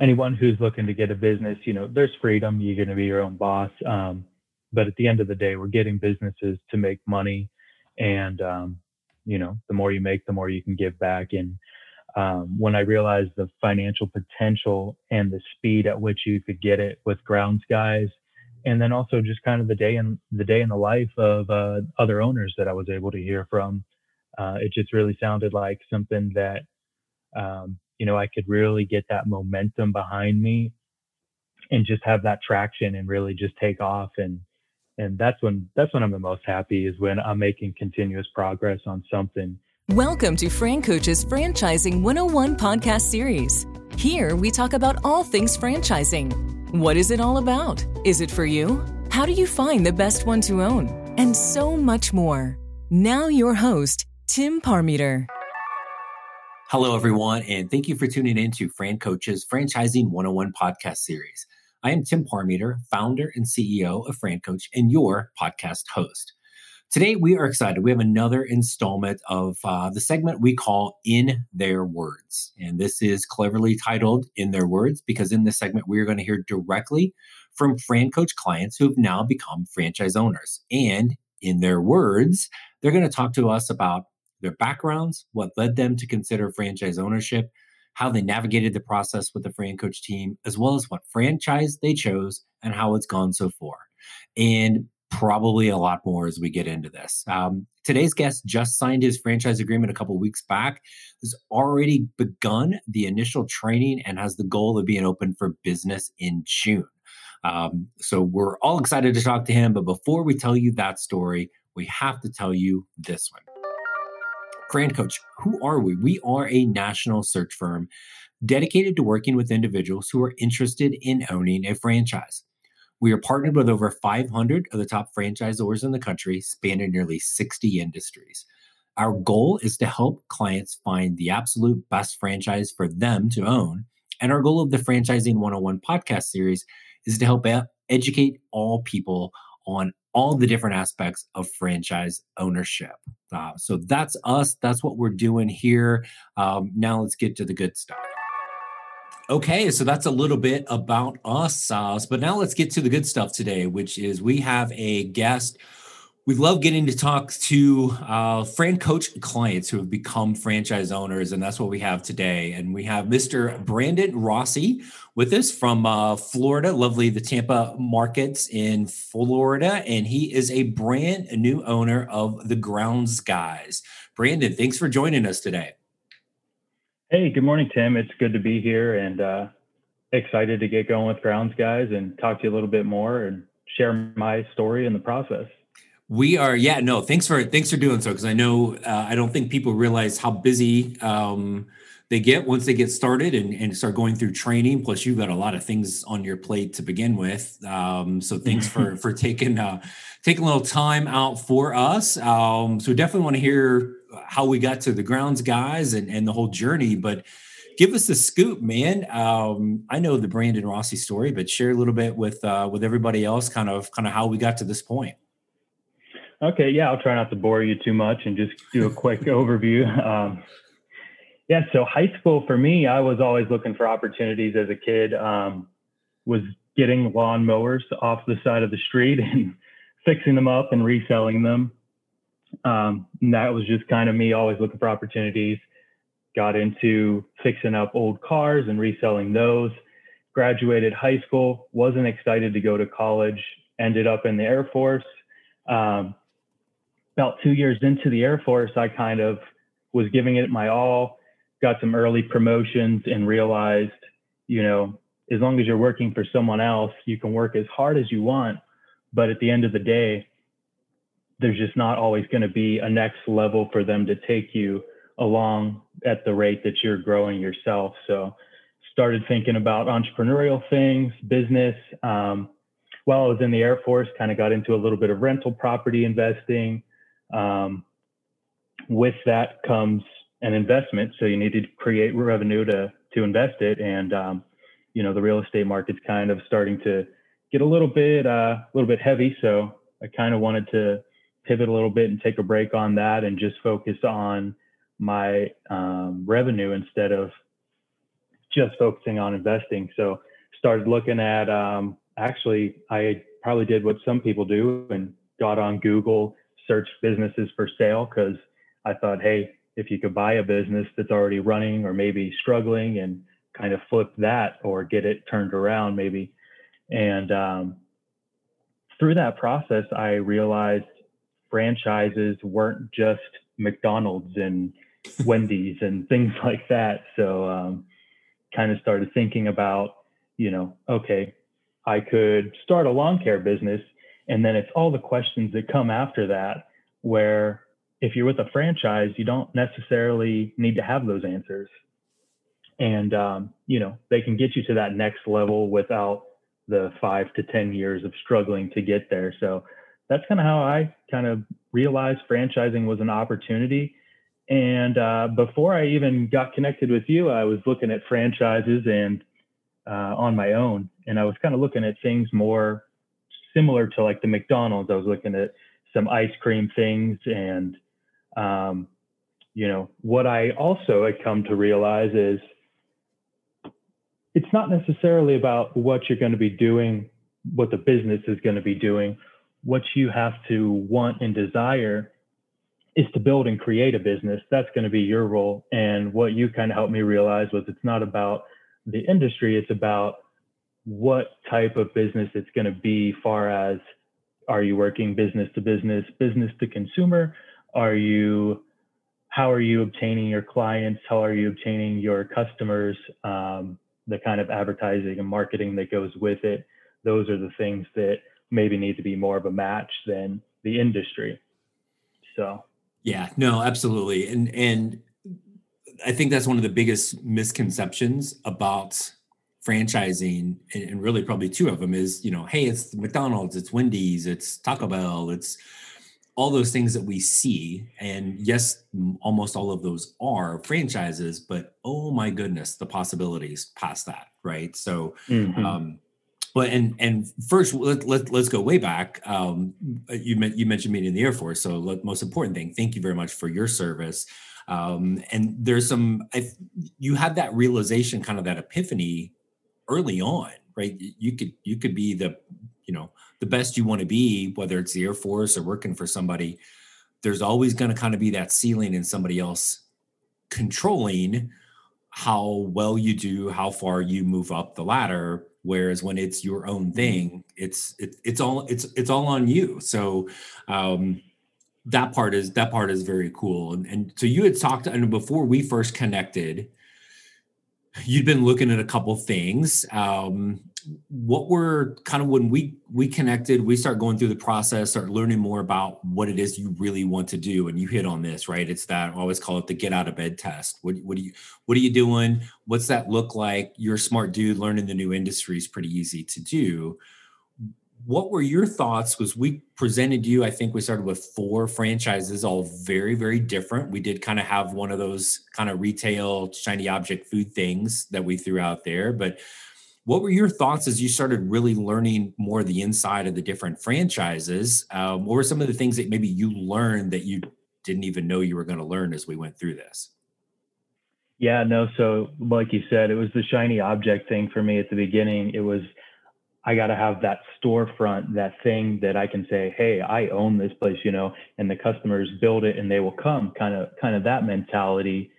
anyone who's looking to get a business, you know, there's freedom. You're going to be your own boss. Um, but at the end of the day, we're getting businesses to make money. And, um, you know, the more you make, the more you can give back. And um, when I realized the financial potential and the speed at which you could get it with grounds guys, and then also just kind of the day in the day in the life of uh, other owners that I was able to hear from, uh, it just really sounded like something that um, you know I could really get that momentum behind me, and just have that traction and really just take off and and that's when that's when I'm the most happy is when I'm making continuous progress on something. Welcome to Fran Coach's Franchising 101 podcast series. Here we talk about all things franchising. What is it all about? Is it for you? How do you find the best one to own? And so much more. Now your host, Tim Parmeter. Hello everyone and thank you for tuning in to Fran Coach's Franchising 101 podcast series. I am Tim Parmeter, founder and CEO of Fran Coach and your podcast host. Today, we are excited. We have another installment of uh, the segment we call In Their Words. And this is cleverly titled In Their Words because in this segment, we are going to hear directly from Fran Coach clients who have now become franchise owners. And in their words, they're going to talk to us about their backgrounds, what led them to consider franchise ownership, how they navigated the process with the Fran Coach team, as well as what franchise they chose and how it's gone so far. And probably a lot more as we get into this. Um, today's guest just signed his franchise agreement a couple weeks back, has already begun the initial training, and has the goal of being open for business in June. Um, so we're all excited to talk to him. But before we tell you that story, we have to tell you this one. Fran Coach, who are we? We are a national search firm dedicated to working with individuals who are interested in owning a franchise. We are partnered with over 500 of the top franchisors in the country, spanning nearly 60 industries. Our goal is to help clients find the absolute best franchise for them to own. And our goal of the Franchising 101 podcast series is to help educate all people on all the different aspects of franchise ownership. Uh, so that's us. That's what we're doing here. Um, now let's get to the good stuff. Okay, so that's a little bit about us. Uh, but now let's get to the good stuff today, which is we have a guest we love getting to talk to uh, Fran Coach clients who have become franchise owners, and that's what we have today. And we have Mr. Brandon Rossi with us from uh, Florida, lovely the Tampa markets in Florida, and he is a brand new owner of the Grounds Guys. Brandon, thanks for joining us today. Hey, good morning, Tim. It's good to be here and uh, excited to get going with Grounds Guys and talk to you a little bit more and share my story in the process. We are, yeah, no, thanks for thanks for doing so because I know uh, I don't think people realize how busy um, they get once they get started and, and start going through training. Plus, you've got a lot of things on your plate to begin with. Um, so thanks for for taking uh, taking a little time out for us. Um, so definitely want to hear how we got to the grounds guys and, and the whole journey, but give us the scoop, man. Um, I know the Brandon Rossi story, but share a little bit with uh, with everybody else, kind of kind of how we got to this point. Okay, yeah, I'll try not to bore you too much and just do a quick overview. Um, yeah, so high school for me, I was always looking for opportunities as a kid. Um, was getting lawn mowers off the side of the street and fixing them up and reselling them. Um, and that was just kind of me always looking for opportunities. Got into fixing up old cars and reselling those. Graduated high school, wasn't excited to go to college, ended up in the Air Force. Um, about two years into the Air Force, I kind of was giving it my all, got some early promotions, and realized, you know, as long as you're working for someone else, you can work as hard as you want. But at the end of the day, there's just not always going to be a next level for them to take you along at the rate that you're growing yourself. So, started thinking about entrepreneurial things, business. Um, while I was in the Air Force, kind of got into a little bit of rental property investing, um, with that comes an investment, so you need to create revenue to to invest it, and um, you know the real estate market's kind of starting to get a little bit uh, a little bit heavy. So I kind of wanted to pivot a little bit and take a break on that and just focus on my um, revenue instead of just focusing on investing. So started looking at um, actually I probably did what some people do and got on Google, searched businesses for sale because I thought, hey, if you could buy a business that's already running or maybe struggling and kind of flip that or get it turned around maybe. And um, through that process, I realized franchises weren't just McDonald's and Wendy's and things like that. So um, kind of started thinking about, you know, okay, I could start a lawn care business. And then it's all the questions that come after that, where if you're with a franchise, you don't necessarily need to have those answers. And, um, you know, they can get you to that next level without the five to 10 years of struggling to get there. So that's kind of how I kind of realized franchising was an opportunity. And uh, before I even got connected with you, I was looking at franchises and uh, on my own, and I was kind of looking at things more similar to like the McDonald's. I was looking at some ice cream things, and um, you know what I also had come to realize is it's not necessarily about what you're going to be doing, what the business is going to be doing. What you have to want and desire is to build and create a business. That's going to be your role. And what you kind of helped me realize was it's not about the industry, it's about what type of business it's going to be, far as are you working business to business, business to consumer? Are you how are you obtaining your clients? How are you obtaining your customers? Um, the kind of advertising and marketing that goes with it. Those are the things that maybe need to be more of a match than the industry. So yeah, no, absolutely. And and I think that's one of the biggest misconceptions about franchising and really probably two of them is, you know, hey, it's McDonald's, it's Wendy's, it's Taco Bell, it's all those things that we see. And yes almost all of those are franchises but oh my goodness the possibilities past that right? So mm-hmm. um but and and first let, let, let's go way back. Um, you, you mentioned being in the air force so let, most important thing thank you very much for your service. Um, and there's some I, you had that realization kind of that epiphany early on right? You could you could be the you know the best you want to be whether it's the air force or working for somebody there's always going to kind of be that ceiling in somebody else controlling how well you do how far you move up the ladder whereas when it's your own mm-hmm. thing it's it, it's all it's it's all on you. So um that part is that part is very cool. And, and so you had talked and before we first connected you'd been looking at a couple things. Um what were kind of when we we connected we start going through the process start learning more about what it is you really want to do and you hit on this right? It's that I always call it the get out of bed test. What, what are you what are you doing? What's that look like? You're a smart dude learning the new industry is pretty easy to do what were your thoughts was we presented you i think we started with four franchises all very very different we did kind of have one of those kind of retail shiny object food things that we threw out there but what were your thoughts as you started really learning more the inside of the different franchises? Um, what were some of the things that maybe you learned that you didn't even know you were going to learn as we went through this? Yeah, no. So, like you said, it was the shiny object thing for me at the beginning. It was, I got to have that storefront, that thing that I can say, hey, I own this place, you know, and the customers build it and they will come, kind of, kind of that mentality.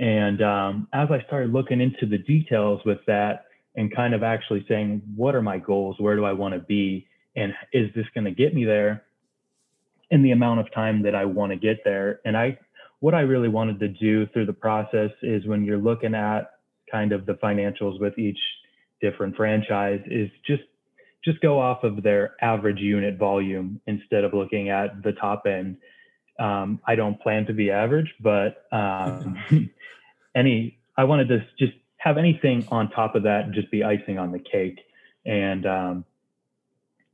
And um, as I started looking into the details with that, and kind of actually saying, what are my goals? Where do I want to be? And is this going to get me there in the amount of time that I want to get there? And I, what I really wanted to do through the process is when you're looking at kind of the financials with each different franchise is just just go off of their average unit volume instead of looking at the top end. Um, I don't plan to be average, but um, any I wanted to just have anything on top of that just be icing on the cake. And, um,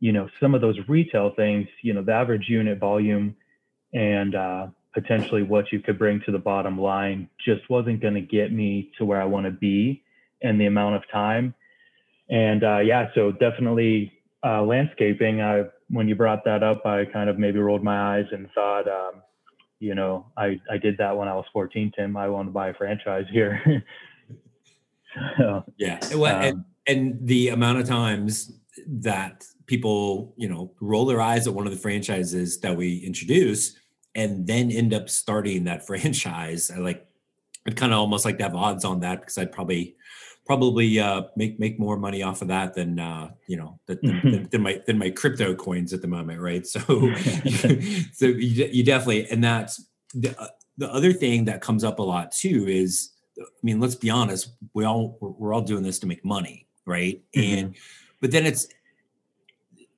you know, some of those retail things, you know, the average unit volume and uh, potentially what you could bring to the bottom line just wasn't going to get me to where I want to be in the amount of time. And uh, yeah, so definitely uh, landscaping. I, when you brought that up, I kind of maybe rolled my eyes and thought, um, you know, I, I did that when I was 14, Tim. I want to buy a franchise here. So, yeah. Well, um, and, and the amount of times that people, you know, roll their eyes at one of the franchises that we introduce and then end up starting that franchise. I like, I'd kind of almost like to have odds on that because I'd probably probably uh, make make more money off of that than uh, you know than, than, than, my than my crypto coins at the moment, right? So so you, you, definitely and that's the uh, the other thing that comes up a lot too is I mean let's be honest we all we're all doing this to make money, right? Mm-hmm. And but then it's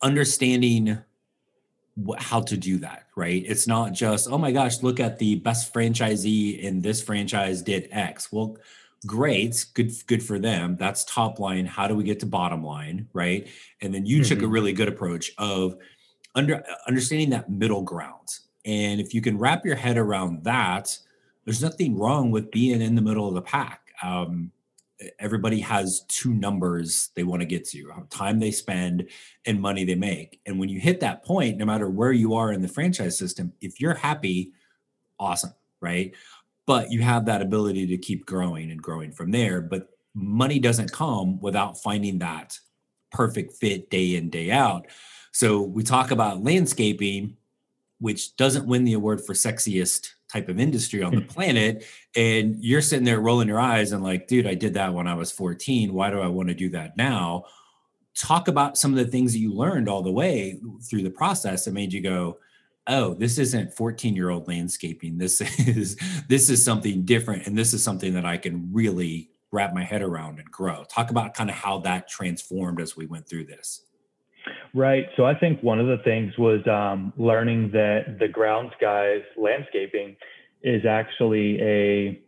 understanding how to do that, right? It's not just, oh my gosh, look at the best franchisee in this franchise did X. Well, great, good, good for them. That's top line. How do we get to bottom line, right? And then you mm-hmm. took a mm-hmm. really good approach of under understanding that middle ground. And if you can wrap your head around that, there's nothing wrong with being in the middle of the pack. Um, everybody has two numbers they want to get to time they spend and money they make and when you hit that point no matter where you are in the franchise system if you're happy awesome right but you have that ability to keep growing and growing from there but money doesn't come without finding that perfect fit day in day out. So we talk about landscaping which doesn't win the award for sexiest type of industry on the planet and you're sitting there rolling your eyes and like dude i did that when i was 14 why do i want to do that now? Talk about some of the things that you learned all the way through the process that made you go oh this isn't 14 year old landscaping this is this is something different and this is something that i can really wrap my head around and grow talk about kind of how that transformed as we went through this Right. So I think one of the things was um, learning that the grounds guys landscaping is actually a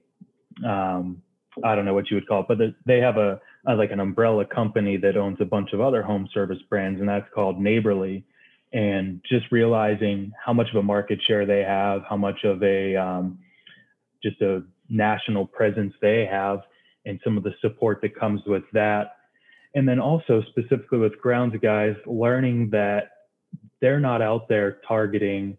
um, I don't know what you would call it, but they have a, a, like an umbrella company that owns a bunch of other home service brands, and that's called Neighborly. And just realizing how much of a market share they have, how much of a um, just a national presence they have, and some of the support that comes with that and then also specifically with grounds guys, learning that they're not out there targeting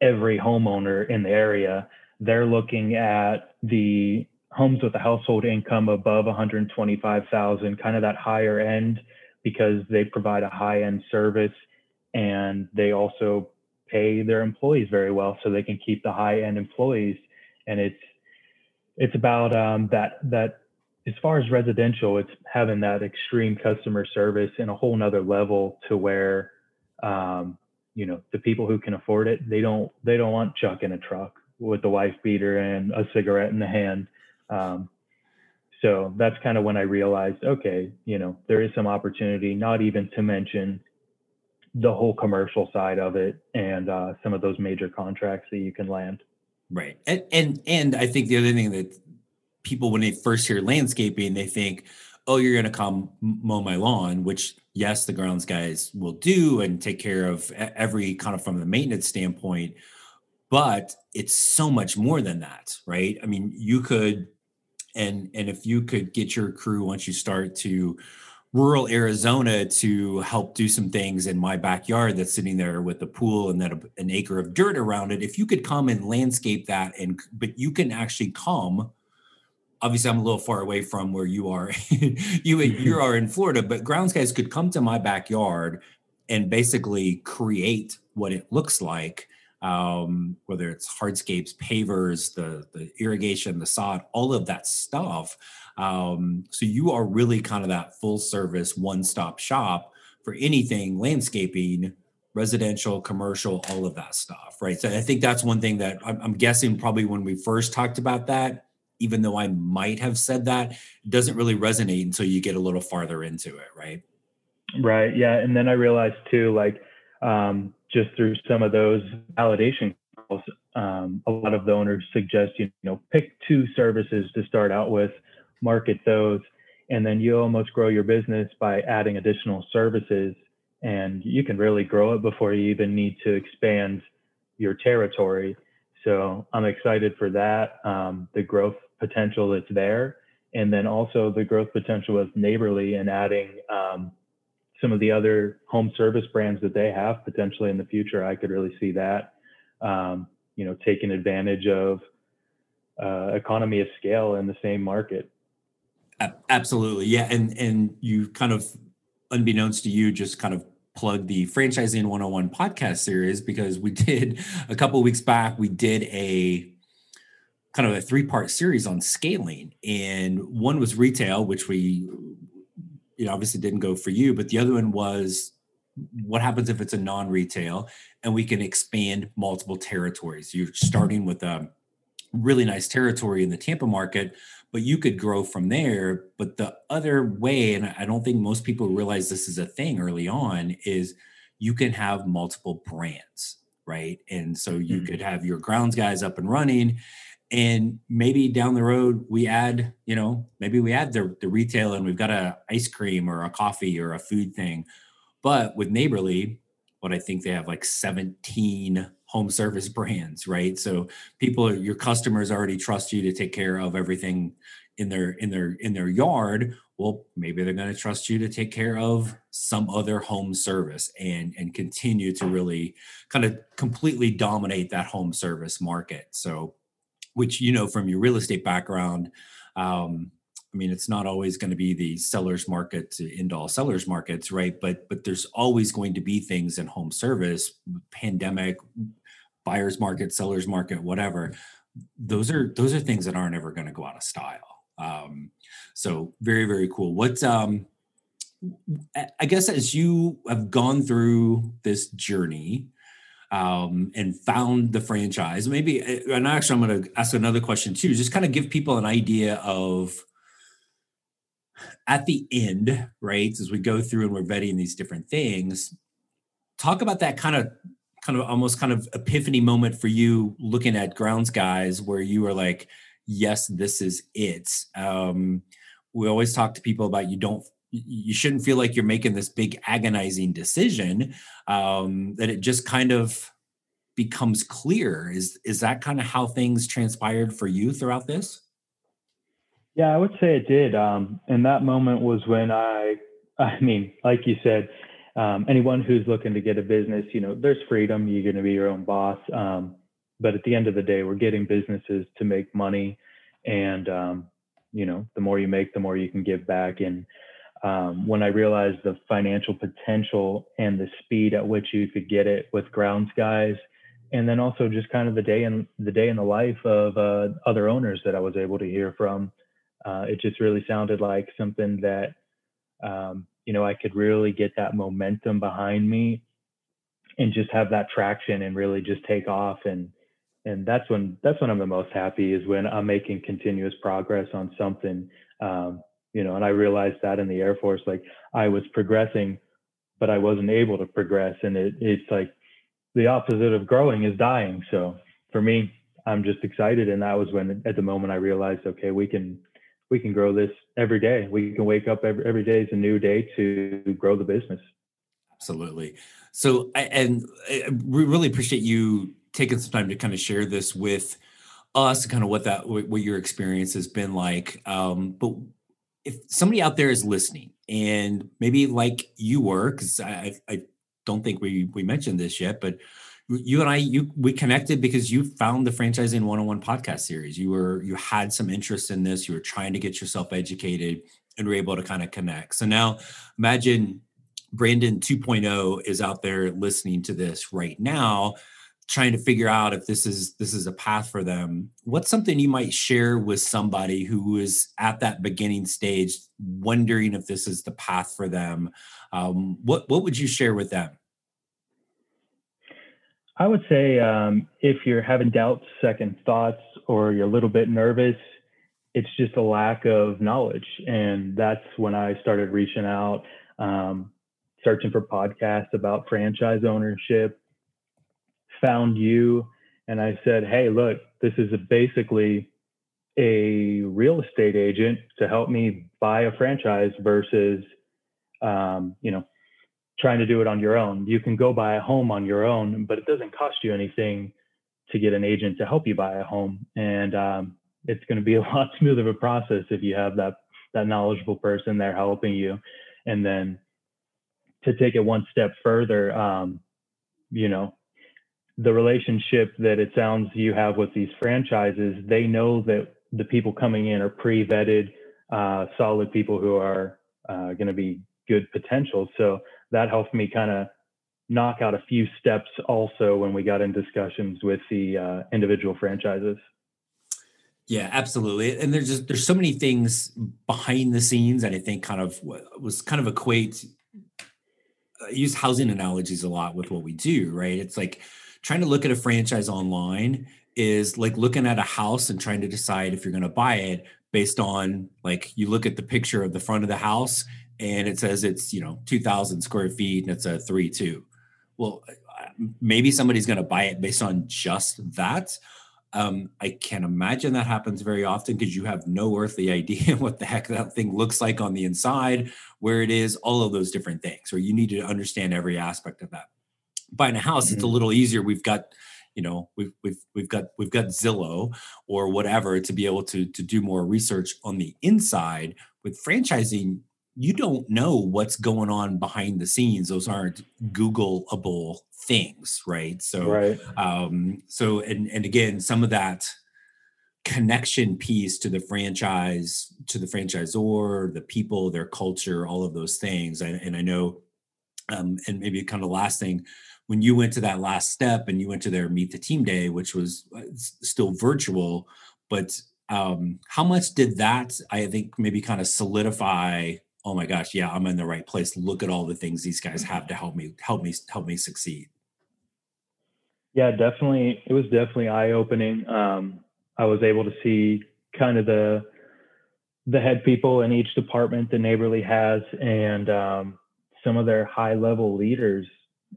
every homeowner in the area. They're looking at the homes with a household income above 125,000, kind of that higher end, because they provide a high end service and they also pay their employees very well, so they can keep the high end employees. And it's it's about um, that that as far as residential, it's having that extreme customer service in a whole nother level to where, um, you know, the people who can afford it, they don't, they don't want Chuck in a truck with the wife beater and a cigarette in the hand. Um, so that's kind of when I realized, okay, you know, there is some opportunity, not even to mention the whole commercial side of it and uh, some of those major contracts that you can land. Right. And, and, and I think the other thing that people when they first hear landscaping, they think, oh, you're going to come mow my lawn, which yes, the grounds guys will do and take care of every kind of from the maintenance standpoint. But it's so much more than that, right? I mean, you could, and and if you could get your crew once you start to rural Arizona to help do some things in my backyard that's sitting there with a pool and then an acre of dirt around it. If you could come and landscape that, and but you can actually come obviously I'm a little far away from where you are. you you are in Florida, but grounds guys could come to my backyard and basically create what it looks like. Um, whether it's hardscapes, pavers, the the irrigation, the sod, all of that stuff. Um, so you are really kind of that full service one stop shop for anything landscaping, residential, commercial, all of that stuff, right? So I think that's one thing that I'm, I'm guessing probably when we first talked about that, even though I might have said that, doesn't really resonate until you get a little farther into it, right? Right. Yeah. And then I realized too, like, um, just through some of those validation calls, um, a lot of the owners suggest you know pick two services to start out with, market those, and then you almost grow your business by adding additional services, and you can really grow it before you even need to expand your territory. So I'm excited for that. Um, the growth potential that's there, and then also the growth potential of Neighborly and adding um, some of the other home service brands that they have potentially in the future. I could really see that, um, you know, taking advantage of uh, economy of scale in the same market. Absolutely. Yeah. And and you kind of unbeknownst to you just kind of plug the franchising 101 podcast series because we did a couple weeks back we did a kind of a three part series on scaling and one was retail which we you know obviously didn't go for you but the other one was what happens if it's a non-retail and we can expand multiple territories you're starting with a really nice territory in the tampa market but you could grow from there. But the other way and i don't think most people realize this is a thing early on is you can have multiple brands right? And so you mm-hmm. could have your grounds guys up and running and maybe down the road we add you know maybe we add the, the retail and we've got a ice cream or a coffee or a food thing. But with neighborly what i think they have like 17 home service brands right? So people your customers already trust you to take care of everything in their in their in their yard. Well maybe they're going to trust you to take care of some other home service and and continue to really kind of completely dominate that home service market. So which you know from your real estate background um, I mean, it's not always going to be the seller's market to end all sellers markets, right? But but there's always going to be things in home service, pandemic, buyer's market, seller's market, whatever. Those are those are things that aren't ever going to go out of style. Um, so very very cool. What's um, I guess as you have gone through this journey, um, and found the franchise. Maybe, uh, and actually, I'm going to ask another question too. Just kind of give people an idea of at the end, right? As we go through and we're vetting these different things, talk about that kind of, kind of almost kind of epiphany moment for you looking at grounds guys where you were like, yes, this is it. Um, we always talk to people about you don't you shouldn't feel like you're making this big agonizing decision um, that it just kind of becomes clear. Is is that kind of how things transpired for you throughout this? Yeah i would say it did. Um, and that moment was when i i mean like you said um, anyone who's looking to get a business you know there's freedom. You're going to be your own boss. Um, but at the end of the day we're getting businesses to make money. And um, you know the more you make the more you can give back. And um, when I realized the financial potential and the speed at which you could get it with grounds guys, and then also just kind of the day in the day in the life of uh, other owners that I was able to hear from, uh, it just really sounded like something that um, you know I could really get that momentum behind me, and just have that traction and really just take off and and that's when that's when I'm the most happy is when I'm making continuous progress on something. Um, you know, and I realized that in the Air Force, like I was progressing, but I wasn't able to progress. And it, it's like the opposite of growing is dying. So for me, I'm just excited. And that was when at the moment I realized, okay, we can, we can grow this every day. We can wake up every, every day is a new day to grow the business. Absolutely. So, and we really appreciate you taking some time to kind of share this with us, kind of what that, what your experience has been like. Um, but if somebody out there is listening and maybe like you were, because I, I don't think we we mentioned this yet, but you and I you we connected because you found the franchising 101 podcast series. You were you had some interest in this, you were trying to get yourself educated and were able to kind of connect. So now imagine Brandon 2.0 is out there listening to this right now trying to figure out if this is this is a path for them what's something you might share with somebody who is at that beginning stage wondering if this is the path for them um, what what would you share with them i would say um, if you're having doubts second thoughts or you're a little bit nervous it's just a lack of knowledge. And that's when i started reaching out um, searching for podcasts about franchise ownership found you and I said, hey, look, this is basically a real estate agent to help me buy a franchise versus, um, you know, trying to do it on your own. You can go buy a home on your own, but it doesn't cost you anything to get an agent to help you buy a home. And um, it's going to be a lot smoother of a process if you have that that knowledgeable person there helping you. And then to take it one step further, um, you know, the relationship that it sounds you have with these franchises, they know that the people coming in are pre-vetted. uh, solid people who are uh, going to be good potential. So that helped me kind of knock out a few steps also when we got in discussions with the uh, individual franchises. Yeah, absolutely. And there's just there's so many things behind the scenes that I think kind of was kind of equate I use housing analogies a lot with what we do, right? It's like trying to look at a franchise online is like looking at a house and trying to decide if you're going to buy it based on like you look at the picture of the front of the house and it says it's you know 2000 square feet and it's a 3-2 well maybe somebody's going to buy it based on just that um, i can't imagine that happens very often because you have no earthly idea what the heck that thing looks like on the inside where it is all of those different things or you need to understand every aspect of that buying a house mm-hmm. it's a mm-hmm. little easier we've got you know we've we've we've got we've got Zillow or whatever to be able to to do more research on the inside with franchising you don't know what's going on behind the scenes those aren't googleable things right so right. um so and and again some of that connection piece to the franchise to the franchisor the people their culture all of those things and, and i know um and maybe kind of last thing when you went to that last step and you went to their meet the team day, which was uh, still virtual, but um, how much did that, I think, maybe kind of solidify? Oh my gosh, yeah, I'm in the right place. Look at all the things these guys have to help me, help me, help me succeed. Yeah, definitely. It was definitely eye opening. Um, I was able to see kind of the the head people in each department that Neighborly has, and um, some of their high level leaders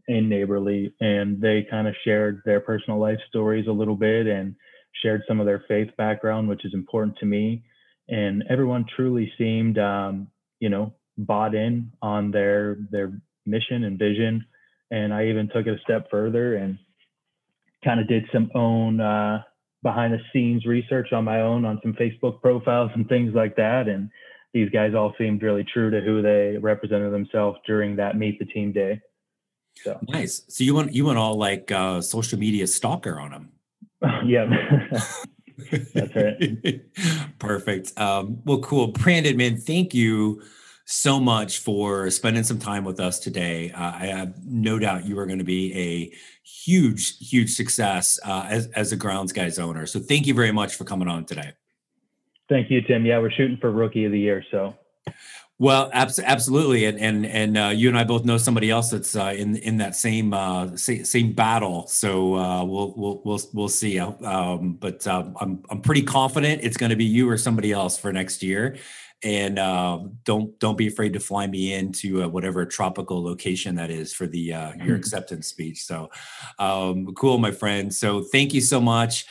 in Neighborly, and they kind of shared their personal life stories a little bit and shared some of their faith background, which is important to me. And everyone truly seemed, um, you know, bought in on their their mission and vision. And I even took it a step further and kind of did some own uh, behind the scenes research on my own on some Facebook profiles and things like that. And these guys all seemed really true to who they represented themselves during that meet the team day. So nice. So you went you went all like uh, social media stalker on them. yeah. That's right. Perfect. Um, well, cool. Brandon, man, thank you so much for spending some time with us today. Uh, I have no doubt you are going to be a huge, huge success uh, as, as a Grounds Guys owner. So thank you very much for coming on today. Thank you, Tim. Yeah, we're shooting for Rookie of the Year. So well, abs- absolutely, and and and uh, you and I both know somebody else that's uh, in in that same uh, same battle. So uh, we'll we'll we'll we'll see. Um, but uh, I'm I'm pretty confident it's going to be you or somebody else for next year. And uh, don't don't be afraid to fly me into whatever tropical location that is for the your mm-hmm. acceptance speech. So um, cool, my friend. So thank you so much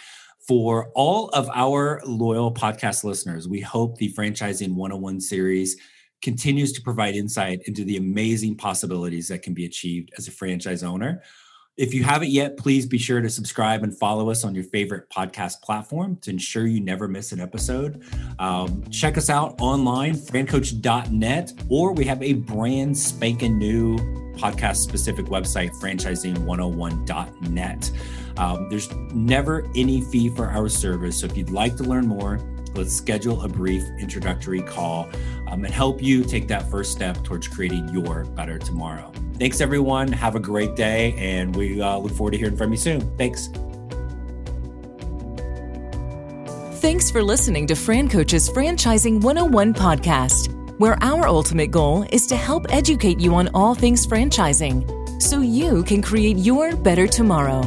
for all of our loyal podcast listeners. We hope the franchising 101 series continues to provide insight into the amazing possibilities that can be achieved as a franchise owner. If you haven't yet, please be sure to subscribe and follow us on your favorite podcast platform to ensure you never miss an episode. Um, check us out online, francoach.net, or we have a brand spanking new podcast specific website, franchising101.net. Um, there's never any fee for our service. So if you'd like to learn more, let's schedule a brief introductory call um, and help you take that first step towards creating your better tomorrow. Thanks, everyone. Have a great day, and we uh, look forward to hearing from you soon. Thanks. Thanks for listening to Fran Coach's Franchising 101 podcast, where our ultimate goal is to help educate you on all things franchising so you can create your better tomorrow.